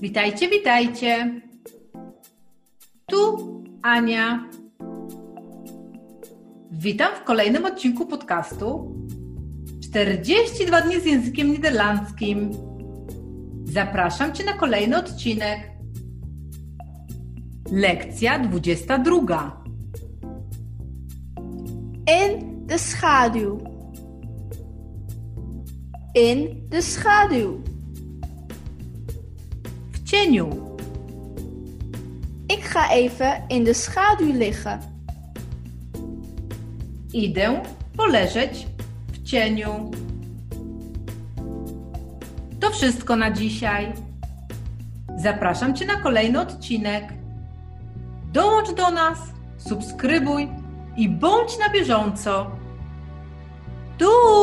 Witajcie, witajcie. Tu Ania. Witam w kolejnym odcinku podcastu 42 dni z językiem niderlandzkim. Zapraszam Cię na kolejny odcinek. Lekcja 22. In de schaduw. In de schaduw. Cieniu. Ik ga even in de schaduw liggen. Idę poleżeć w cieniu. To wszystko na dzisiaj. Zapraszam Cię na kolejny odcinek. Dołącz do nas, subskrybuj i bądź na bieżąco. Tuj!